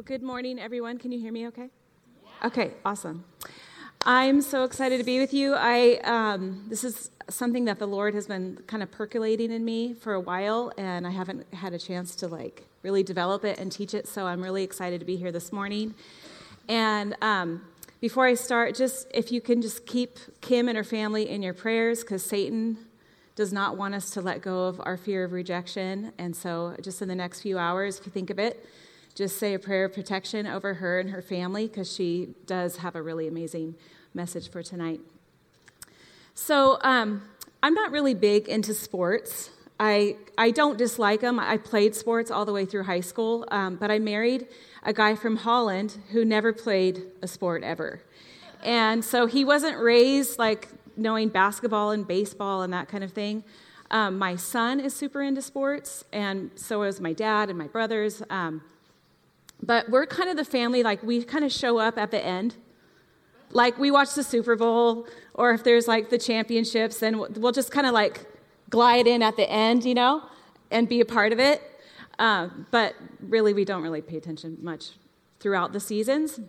Well, good morning, everyone. Can you hear me okay? Okay, awesome. I'm so excited to be with you. I um, this is something that the Lord has been kind of percolating in me for a while, and I haven't had a chance to like really develop it and teach it. So I'm really excited to be here this morning. And um, before I start, just if you can just keep Kim and her family in your prayers, because Satan does not want us to let go of our fear of rejection. And so, just in the next few hours, if you think of it, just say a prayer of protection over her and her family because she does have a really amazing message for tonight. So, um, I'm not really big into sports. I, I don't dislike them. I played sports all the way through high school, um, but I married a guy from Holland who never played a sport ever. And so he wasn't raised like knowing basketball and baseball and that kind of thing. Um, my son is super into sports, and so is my dad and my brothers. Um, but we're kind of the family, like, we kind of show up at the end. Like, we watch the Super Bowl, or if there's like the championships, then we'll just kind of like glide in at the end, you know, and be a part of it. Um, but really, we don't really pay attention much throughout the seasons.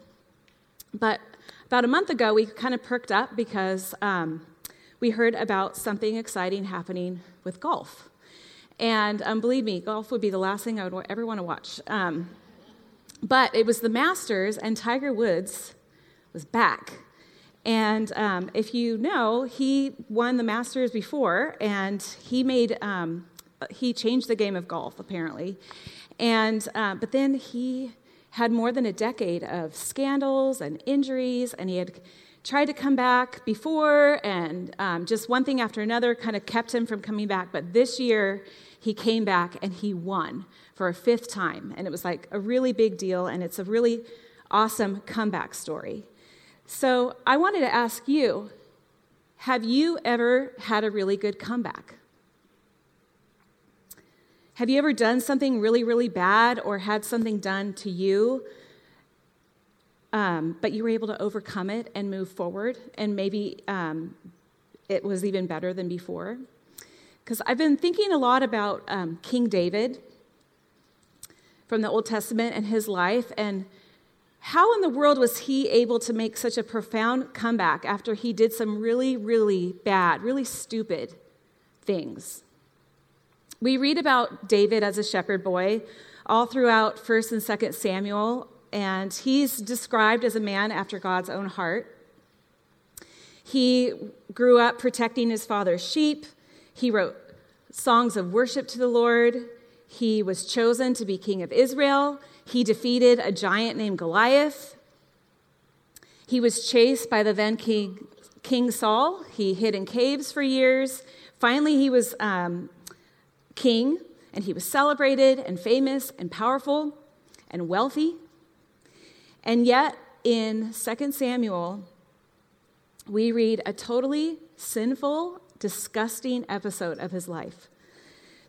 But about a month ago, we kind of perked up because um, we heard about something exciting happening with golf. And um, believe me, golf would be the last thing I would ever want to watch. Um, but it was the Masters, and Tiger Woods was back. And um, if you know, he won the Masters before, and he made um, he changed the game of golf apparently. And uh, but then he had more than a decade of scandals and injuries, and he had tried to come back before, and um, just one thing after another kind of kept him from coming back. But this year, he came back and he won for a fifth time. And it was like a really big deal, and it's a really awesome comeback story. So I wanted to ask you have you ever had a really good comeback? Have you ever done something really, really bad or had something done to you, um, but you were able to overcome it and move forward, and maybe um, it was even better than before? Because I've been thinking a lot about um, King David from the Old Testament and his life. And how in the world was he able to make such a profound comeback after he did some really, really bad, really stupid things? We read about David as a shepherd boy all throughout 1st and 2nd Samuel, and he's described as a man after God's own heart. He grew up protecting his father's sheep. He wrote songs of worship to the Lord. He was chosen to be king of Israel. He defeated a giant named Goliath. He was chased by the then king, king Saul. He hid in caves for years. Finally, he was um, king, and he was celebrated and famous and powerful and wealthy. And yet, in 2 Samuel, we read a totally sinful, disgusting episode of his life.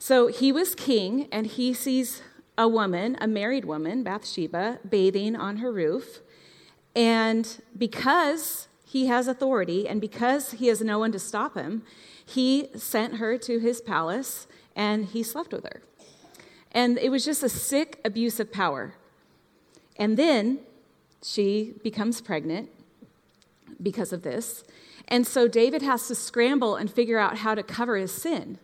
So he was king, and he sees a woman, a married woman, Bathsheba, bathing on her roof. And because he has authority and because he has no one to stop him, he sent her to his palace and he slept with her. And it was just a sick abuse of power. And then she becomes pregnant because of this. And so David has to scramble and figure out how to cover his sin.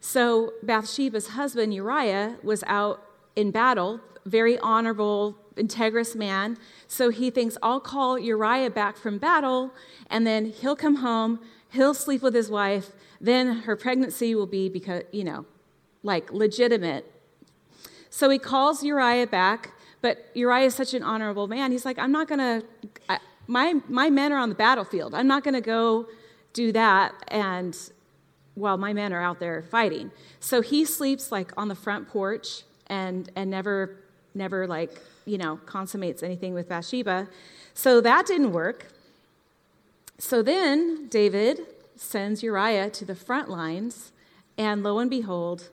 So Bathsheba's husband, Uriah, was out in battle, very honorable, integrous man. So he thinks, I'll call Uriah back from battle, and then he'll come home, he'll sleep with his wife, then her pregnancy will be because, you know, like legitimate. So he calls Uriah back, but Uriah is such an honorable man. He's like, I'm not going to, my, my men are on the battlefield. I'm not going to go do that and while my men are out there fighting. So he sleeps like on the front porch and and never never like, you know, consummates anything with Bathsheba. So that didn't work. So then David sends Uriah to the front lines, and lo and behold,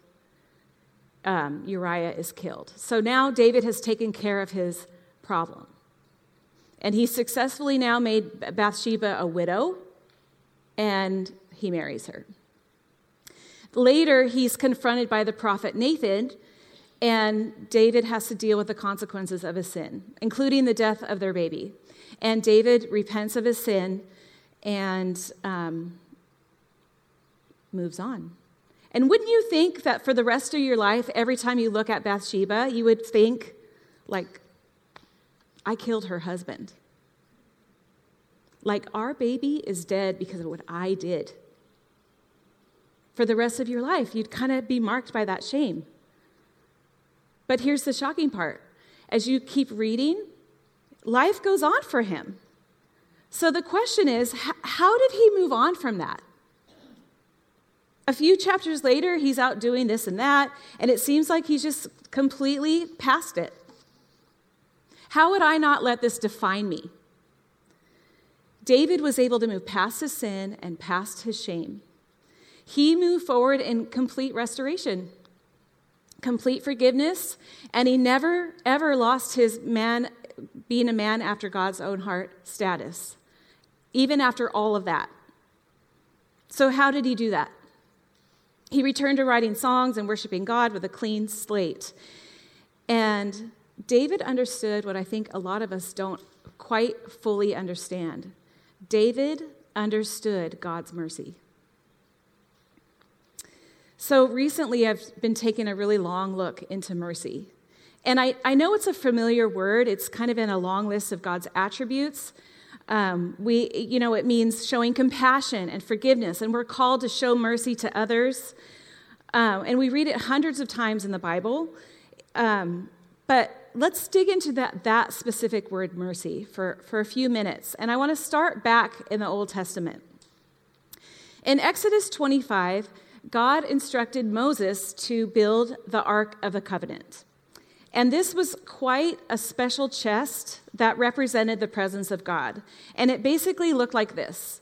um, Uriah is killed. So now David has taken care of his problem. And he successfully now made Bathsheba a widow, and he marries her. Later, he's confronted by the prophet Nathan, And David has to deal with the consequences of his sin, including the death of their baby. And David repents of his sin and um, moves on. And wouldn't you think that for the rest of your life, every time you look at Bathsheba, you would think, like, I killed her husband? Like, our baby is dead because of what I did. For the rest of your life, you'd kind of be marked by that shame. But here's the shocking part as you keep reading, life goes on for him. So the question is how did he move on from that? A few chapters later, he's out doing this and that, and it seems like he's just completely past it. How would I not let this define me? David was able to move past his sin and past his shame. He moved forward in complete restoration, complete forgiveness, and he never, ever lost his man, being a man after God's own heart status, even after all of that. So, how did he do that? He returned to writing songs and worshiping God with a clean slate. And David understood what I think a lot of us don't quite fully understand. David understood God's mercy. So recently, I've been taking a really long look into mercy. And I, I know it's a familiar word, it's kind of in a long list of God's attributes. Um, we, you know, it means showing compassion and forgiveness, and we're called to show mercy to others. Um, and we read it hundreds of times in the Bible. Um, but let's dig into that, that specific word, mercy, for, for a few minutes. And I want to start back in the Old Testament. In Exodus 25, God instructed Moses to build the Ark of the Covenant. And this was quite a special chest that represented the presence of God. And it basically looked like this.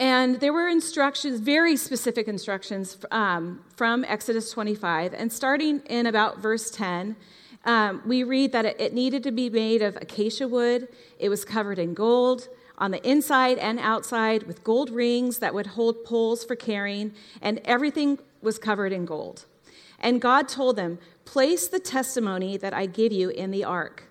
And there were instructions, very specific instructions um, from Exodus 25. And starting in about verse 10, um, we read that it, it needed to be made of acacia wood, it was covered in gold on the inside and outside with gold rings that would hold poles for carrying, and everything was covered in gold. And God told them, Place the testimony that I give you in the ark.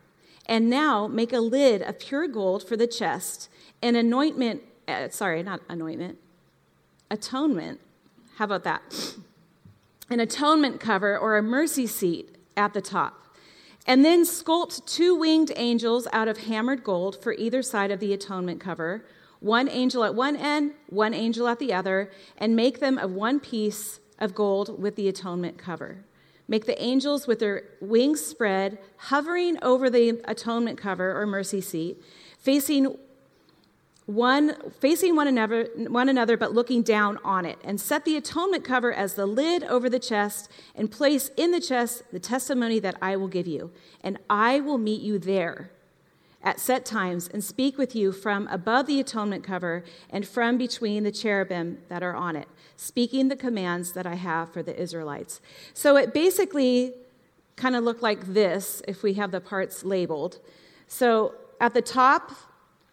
And now make a lid of pure gold for the chest, an anointment uh, sorry, not anointment, atonement. How about that? An atonement cover or a mercy seat at the top. And then sculpt two winged angels out of hammered gold for either side of the atonement cover, one angel at one end, one angel at the other, and make them of one piece of gold with the atonement cover. Make the angels with their wings spread, hovering over the atonement cover or mercy seat, facing one facing one another, one another but looking down on it and set the atonement cover as the lid over the chest and place in the chest the testimony that i will give you. And i will meet you there at set times and speak with you from above the atonement cover and from between the cherubim that are on it speaking the commands that i have for the israelites. So it basically kind of looked like this if we have the parts labeled. So at the top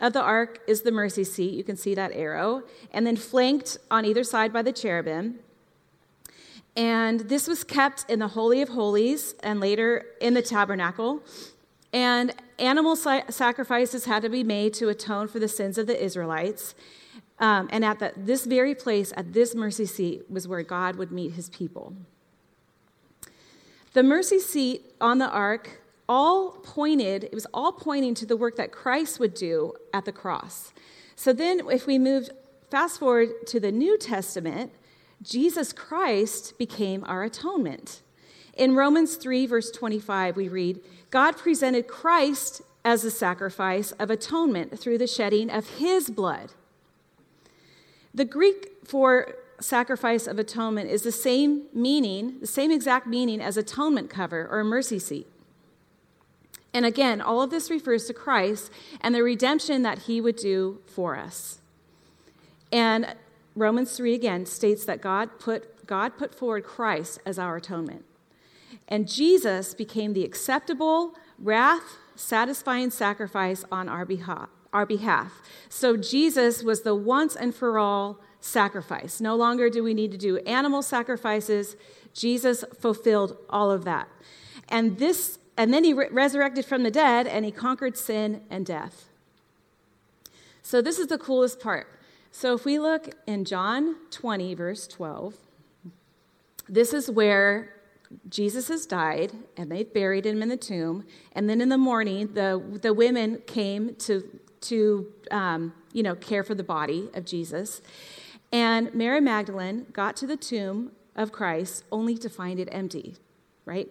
of the ark is the mercy seat. You can see that arrow. And then flanked on either side by the cherubim. And this was kept in the Holy of Holies and later in the tabernacle. And animal sacrifices had to be made to atone for the sins of the Israelites. Um, and at the, this very place, at this mercy seat, was where God would meet his people. The mercy seat on the ark all pointed, it was all pointing to the work that Christ would do at the cross. So then, if we move fast forward to the New Testament, Jesus Christ became our atonement. In Romans 3, verse 25, we read, God presented Christ as a sacrifice of atonement through the shedding of his blood. The Greek for sacrifice of atonement is the same meaning, the same exact meaning as atonement cover or mercy seat. And again, all of this refers to Christ and the redemption that he would do for us. And Romans 3 again states that God put, God put forward Christ as our atonement. And Jesus became the acceptable, wrath satisfying sacrifice on our behalf, our behalf. So Jesus was the once and for all sacrifice. No longer do we need to do animal sacrifices. Jesus fulfilled all of that. And this and then he re- resurrected from the dead and he conquered sin and death. So this is the coolest part. So if we look in John 20 verse 12, this is where Jesus has died and they've buried him in the tomb. And then in the morning, the, the women came to, to um, you know, care for the body of Jesus. And Mary Magdalene got to the tomb of Christ only to find it empty, right?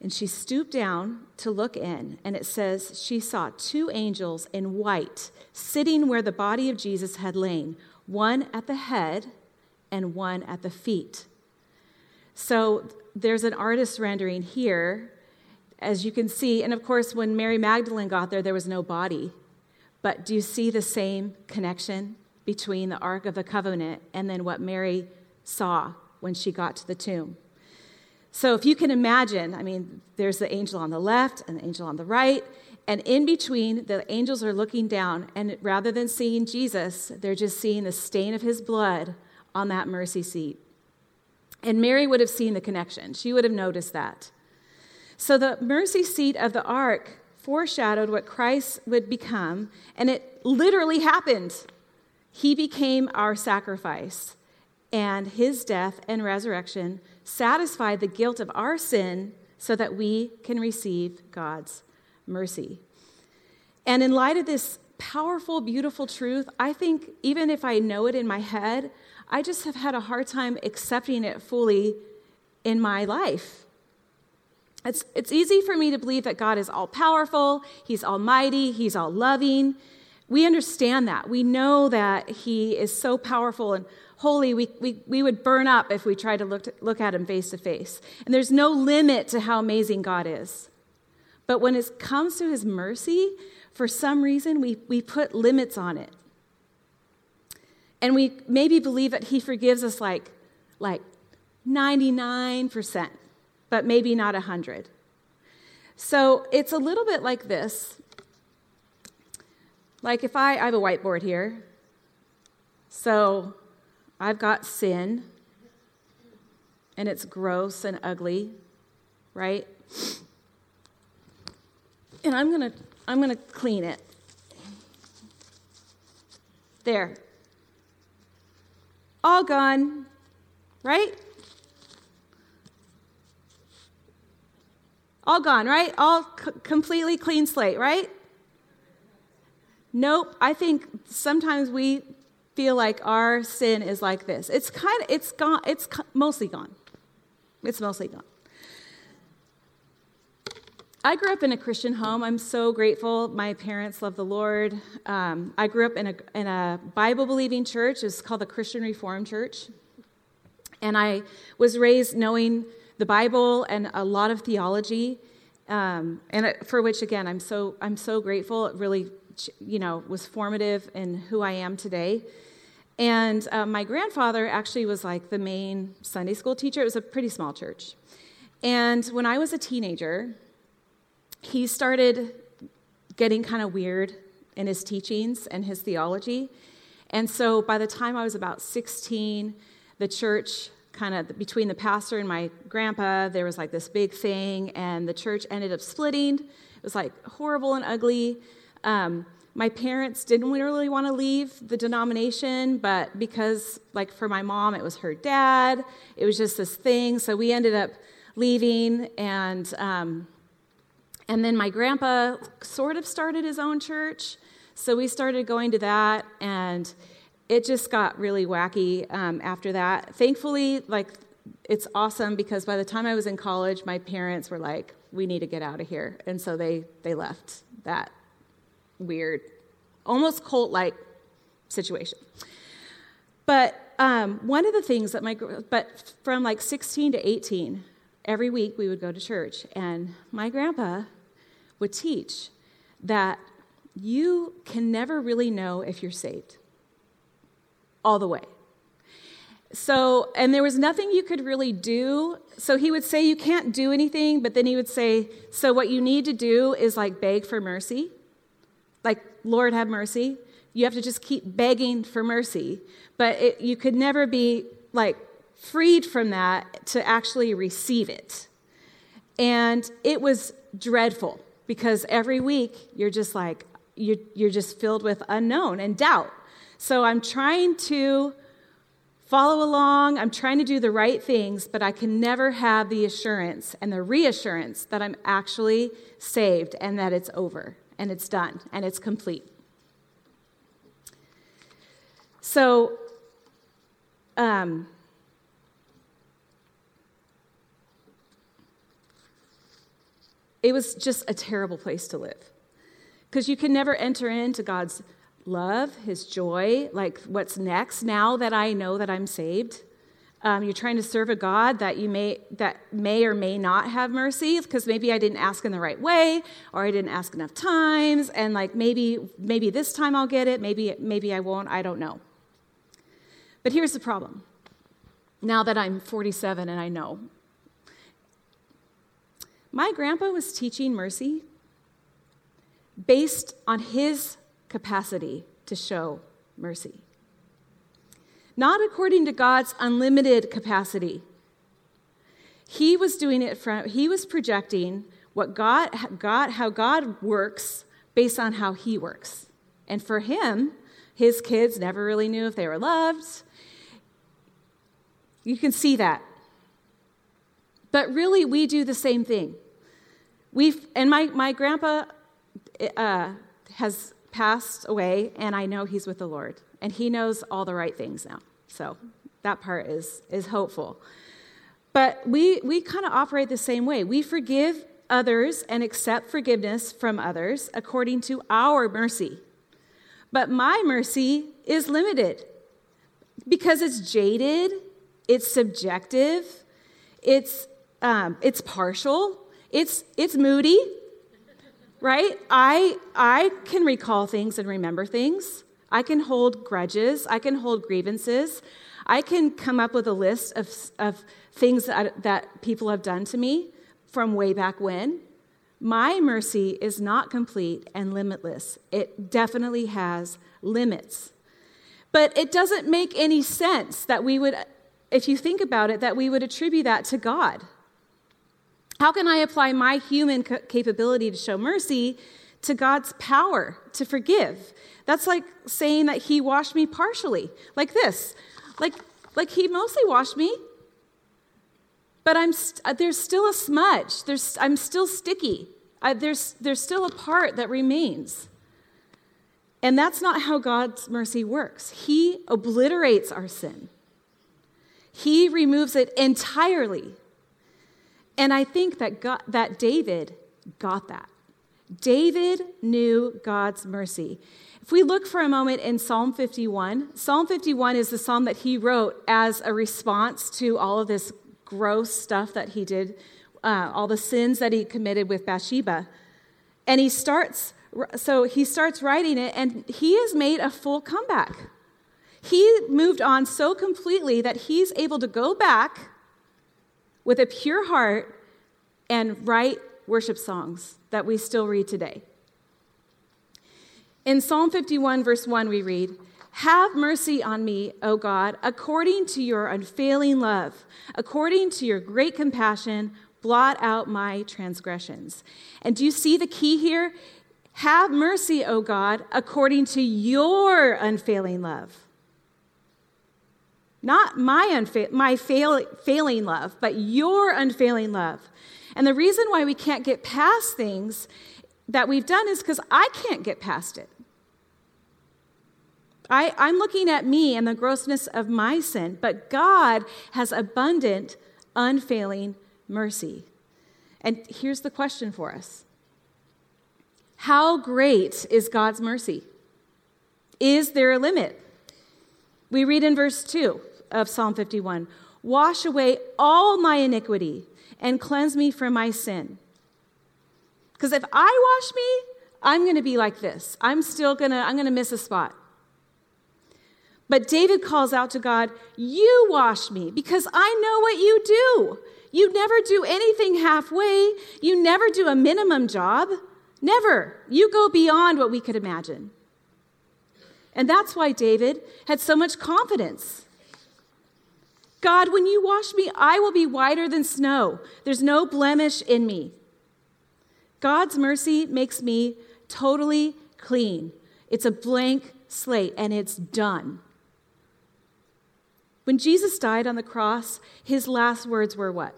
And she stooped down to look in, and it says she saw two angels in white sitting where the body of Jesus had lain, one at the head and one at the feet. So there's an artist rendering here, as you can see. And of course, when Mary Magdalene got there, there was no body. But do you see the same connection between the Ark of the Covenant and then what Mary saw when she got to the tomb? So if you can imagine, I mean, there's the angel on the left and the angel on the right, and in between, the angels are looking down, and rather than seeing Jesus, they're just seeing the stain of his blood on that mercy seat. And Mary would have seen the connection, she would have noticed that. So the mercy seat of the ark foreshadowed what Christ would become, and it literally happened. He became our sacrifice, and his death and resurrection satisfied the guilt of our sin so that we can receive God's mercy. And in light of this powerful, beautiful truth, I think even if I know it in my head, I just have had a hard time accepting it fully in my life. It's, it's easy for me to believe that God is all powerful, He's almighty, He's all loving. We understand that. We know that He is so powerful and holy, we, we, we would burn up if we tried to look, to look at Him face to face. And there's no limit to how amazing God is. But when it comes to His mercy, for some reason, we, we put limits on it. And we maybe believe that he forgives us like, like 99%, but maybe not 100. So it's a little bit like this. Like if I, I have a whiteboard here. So I've got sin, and it's gross and ugly, right? And I'm gonna, I'm gonna clean it. There all gone, right? All gone, right? All c- completely clean slate, right? Nope. I think sometimes we feel like our sin is like this. It's kind of it's gone it's mostly gone. It's mostly gone. I grew up in a Christian home. I'm so grateful. My parents love the Lord. Um, I grew up in a, in a Bible believing church. It's called the Christian Reformed Church. And I was raised knowing the Bible and a lot of theology, um, and for which, again, I'm so, I'm so grateful. It really, you know, was formative in who I am today. And uh, my grandfather actually was like the main Sunday school teacher. It was a pretty small church. And when I was a teenager, he started getting kind of weird in his teachings and his theology. And so by the time I was about 16, the church kind of between the pastor and my grandpa, there was like this big thing, and the church ended up splitting. It was like horrible and ugly. Um, my parents didn't really want to leave the denomination, but because, like, for my mom, it was her dad, it was just this thing. So we ended up leaving, and um, and then my grandpa sort of started his own church. So we started going to that, and it just got really wacky um, after that. Thankfully, like, it's awesome because by the time I was in college, my parents were like, we need to get out of here. And so they, they left that weird, almost cult like situation. But um, one of the things that my, but from like 16 to 18, every week we would go to church. And my grandpa would teach that you can never really know if you're saved all the way. So, and there was nothing you could really do. So he would say you can't do anything, but then he would say, so what you need to do is like beg for mercy. Like, Lord, have mercy. You have to just keep begging for mercy. But it, you could never be like freed from that to actually receive it. And it was dreadful because every week you're just like, you're, you're just filled with unknown and doubt. So I'm trying to follow along, I'm trying to do the right things, but I can never have the assurance and the reassurance that I'm actually saved and that it's over and it's done and it's complete. So, um, it was just a terrible place to live because you can never enter into God's love, his joy, like what's next now that I know that I'm saved. Um, you're trying to serve a God that you may that may or may not have mercy because maybe I didn't ask in the right way or I didn't ask enough times and like maybe maybe this time I'll get it maybe maybe I won't I don't know. But here's the problem. Now that I'm 47 and I know, my grandpa was teaching mercy based on his capacity to show mercy. Not according to God's unlimited capacity. He was doing it from, he was projecting what God, God, how God works based on how he works. And for him, his kids never really knew if they were loved. You can see that. But really, we do the same thing. We've, and my, my grandpa uh, has passed away, and I know he's with the Lord, and he knows all the right things now. So that part is, is hopeful. But we, we kind of operate the same way. We forgive others and accept forgiveness from others according to our mercy. But my mercy is limited because it's jaded, it's subjective, it's, um, it's partial, it's, it's moody, right? I, I can recall things and remember things. I can hold grudges. I can hold grievances. I can come up with a list of, of things that, that people have done to me from way back when. My mercy is not complete and limitless. It definitely has limits. But it doesn't make any sense that we would, if you think about it, that we would attribute that to God. How can I apply my human capability to show mercy to God's power to forgive? That's like saying that He washed me partially, like this. Like, like He mostly washed me, but I'm st- uh, there's still a smudge. There's, I'm still sticky. I, there's, there's still a part that remains. And that's not how God's mercy works. He obliterates our sin, He removes it entirely and I think that, God, that David got that. David knew God's mercy. If we look for a moment in Psalm 51, Psalm 51 is the psalm that he wrote as a response to all of this gross stuff that he did, uh, all the sins that he committed with Bathsheba. And he starts, so he starts writing it, and he has made a full comeback. He moved on so completely that he's able to go back with a pure heart and write worship songs that we still read today. In Psalm 51, verse 1, we read, Have mercy on me, O God, according to your unfailing love, according to your great compassion, blot out my transgressions. And do you see the key here? Have mercy, O God, according to your unfailing love. Not my, unfa- my fail- failing love, but your unfailing love. And the reason why we can't get past things that we've done is because I can't get past it. I, I'm looking at me and the grossness of my sin, but God has abundant, unfailing mercy. And here's the question for us How great is God's mercy? Is there a limit? We read in verse 2 of Psalm 51 Wash away all my iniquity and cleanse me from my sin. Because if I wash me, I'm going to be like this. I'm still going to, I'm going to miss a spot. But David calls out to God, You wash me because I know what you do. You never do anything halfway, you never do a minimum job. Never. You go beyond what we could imagine. And that's why David had so much confidence God, when you wash me, I will be whiter than snow. There's no blemish in me. God's mercy makes me totally clean. It's a blank slate and it's done. When Jesus died on the cross, his last words were what?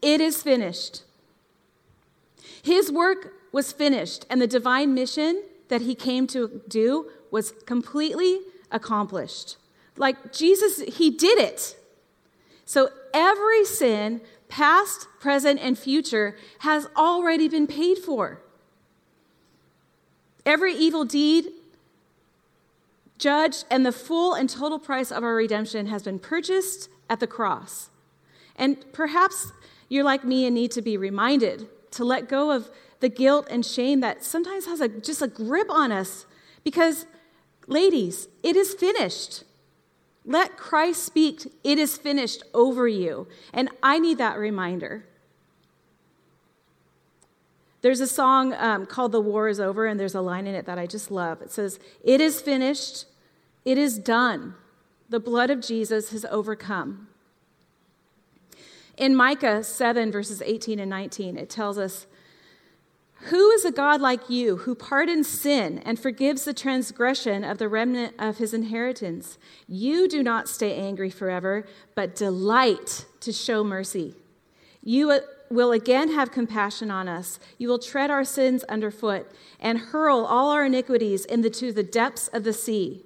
It is finished. His work was finished, and the divine mission that he came to do was completely accomplished. Like Jesus, he did it. So every sin, past, present, and future, has already been paid for. Every evil deed judged, and the full and total price of our redemption has been purchased at the cross. And perhaps you're like me and need to be reminded to let go of the guilt and shame that sometimes has a, just a grip on us. Because, ladies, it is finished. Let Christ speak, it is finished over you. And I need that reminder. There's a song um, called The War is Over, and there's a line in it that I just love. It says, It is finished, it is done. The blood of Jesus has overcome. In Micah 7, verses 18 and 19, it tells us, who is a God like you who pardons sin and forgives the transgression of the remnant of his inheritance? You do not stay angry forever, but delight to show mercy. You will again have compassion on us. You will tread our sins underfoot and hurl all our iniquities into the depths of the sea.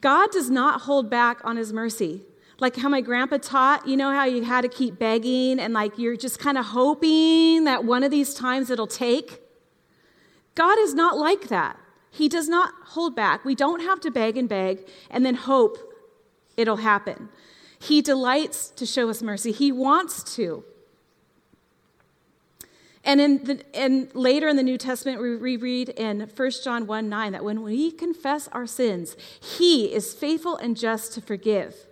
God does not hold back on his mercy like how my grandpa taught, you know how you had to keep begging and like you're just kind of hoping that one of these times it'll take? God is not like that. He does not hold back. We don't have to beg and beg and then hope it'll happen. He delights to show us mercy. He wants to. And in the, and later in the New Testament, we read in 1 John 1 9 that when we confess our sins, he is faithful and just to forgive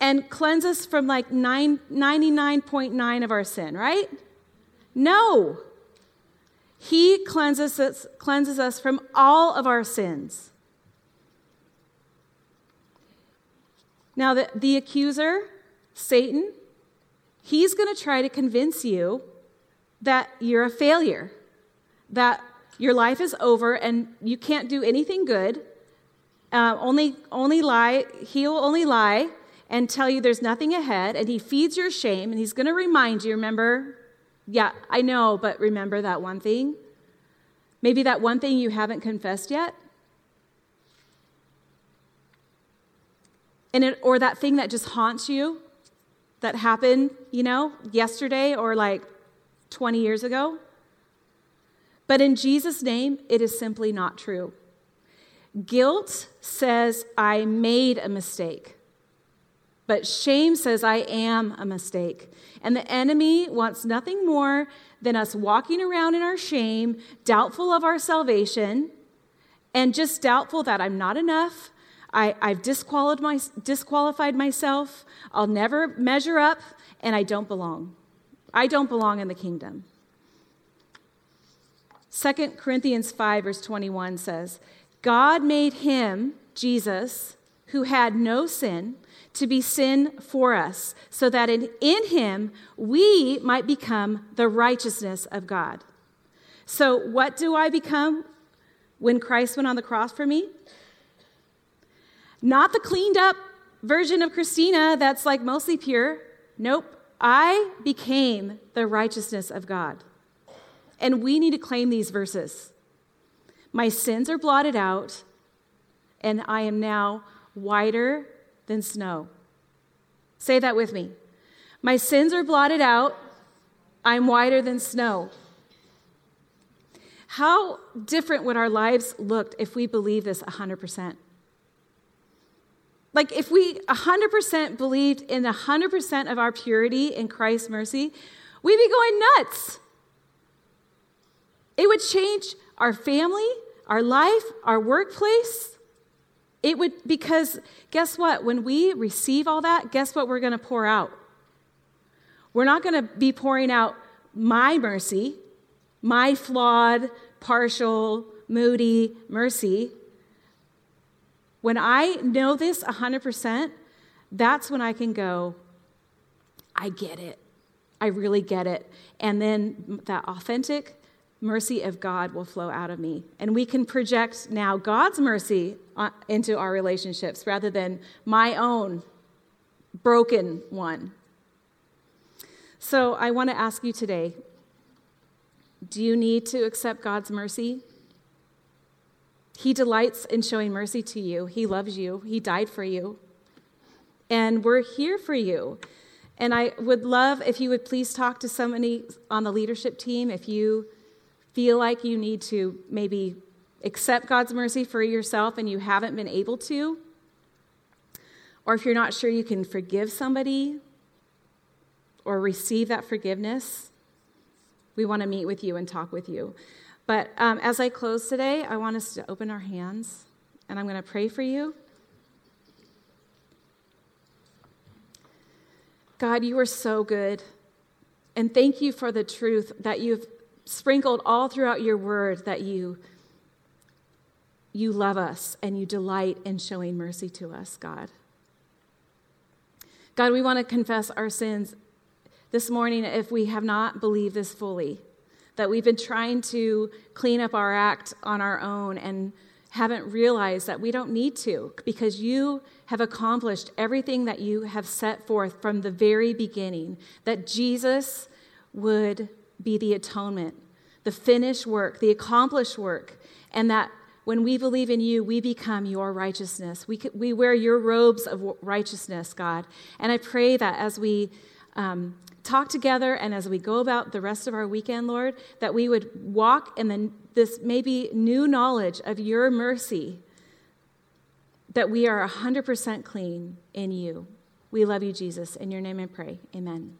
and cleanse us from like 99.9 of our sin, right? No. He cleanses us, cleanses us from all of our sins. Now, the, the accuser, Satan, he's going to try to convince you that you're a failure, that your life is over and you can't do anything good. Uh, only, only lie. He'll only lie and tell you there's nothing ahead, and he feeds your shame, and he's going to remind you, remember? Yeah, I know, but remember that one thing? Maybe that one thing you haven't confessed yet? And it, or that thing that just haunts you that happened, you know, yesterday or like 20 years ago. But in Jesus' name, it is simply not true. Guilt says, I made a mistake. But shame says, I am a mistake. And the enemy wants nothing more than us walking around in our shame, doubtful of our salvation, and just doubtful that I'm not enough. I, have disqualified, my, disqualified myself. I'll never measure up, and I don't belong. I don't belong in the kingdom. 2 Corinthians 5, verse 21 says, God made him, Jesus, who had no sin, to be sin for us, so that in, in him we might become the righteousness of God. So, what do I become when Christ went on the cross for me? Not the cleaned up version of Christina that's like mostly pure. Nope. I became the righteousness of God. And we need to claim these verses. My sins are blotted out, and I am now whiter than snow. Say that with me. My sins are blotted out. I'm whiter than snow. How different would our lives look if we believe this 100%? Like if we 100% believed in 100% of our purity in Christ's mercy, we'd be going nuts. It would change our family, our life, our workplace. It would, because guess what? When we receive all that, guess what we're going to pour out? We're not going to be pouring out my mercy, my flawed, partial, moody mercy. When I know this 100%, that's when I can go, I get it. I really get it. And then that authentic mercy of God will flow out of me. And we can project now God's mercy uh, into our relationships rather than my own broken one. So I want to ask you today do you need to accept God's mercy? He delights in showing mercy to you. He loves you. He died for you. And we're here for you. And I would love if you would please talk to somebody on the leadership team if you feel like you need to maybe accept God's mercy for yourself and you haven't been able to. Or if you're not sure you can forgive somebody or receive that forgiveness, we want to meet with you and talk with you. But um, as I close today, I want us to open our hands and I'm going to pray for you. God, you are so good. And thank you for the truth that you've sprinkled all throughout your word that you you love us and you delight in showing mercy to us, God. God, we want to confess our sins this morning if we have not believed this fully, that we've been trying to clean up our act on our own and haven't realized that we don't need to because you have accomplished everything that you have set forth from the very beginning, that Jesus would be the atonement, the finished work, the accomplished work, and that when we believe in you, we become your righteousness. We, we wear your robes of righteousness, God. And I pray that as we um, talk together and as we go about the rest of our weekend, Lord, that we would walk in the, this maybe new knowledge of your mercy that we are 100% clean in you. We love you, Jesus. In your name I pray. Amen.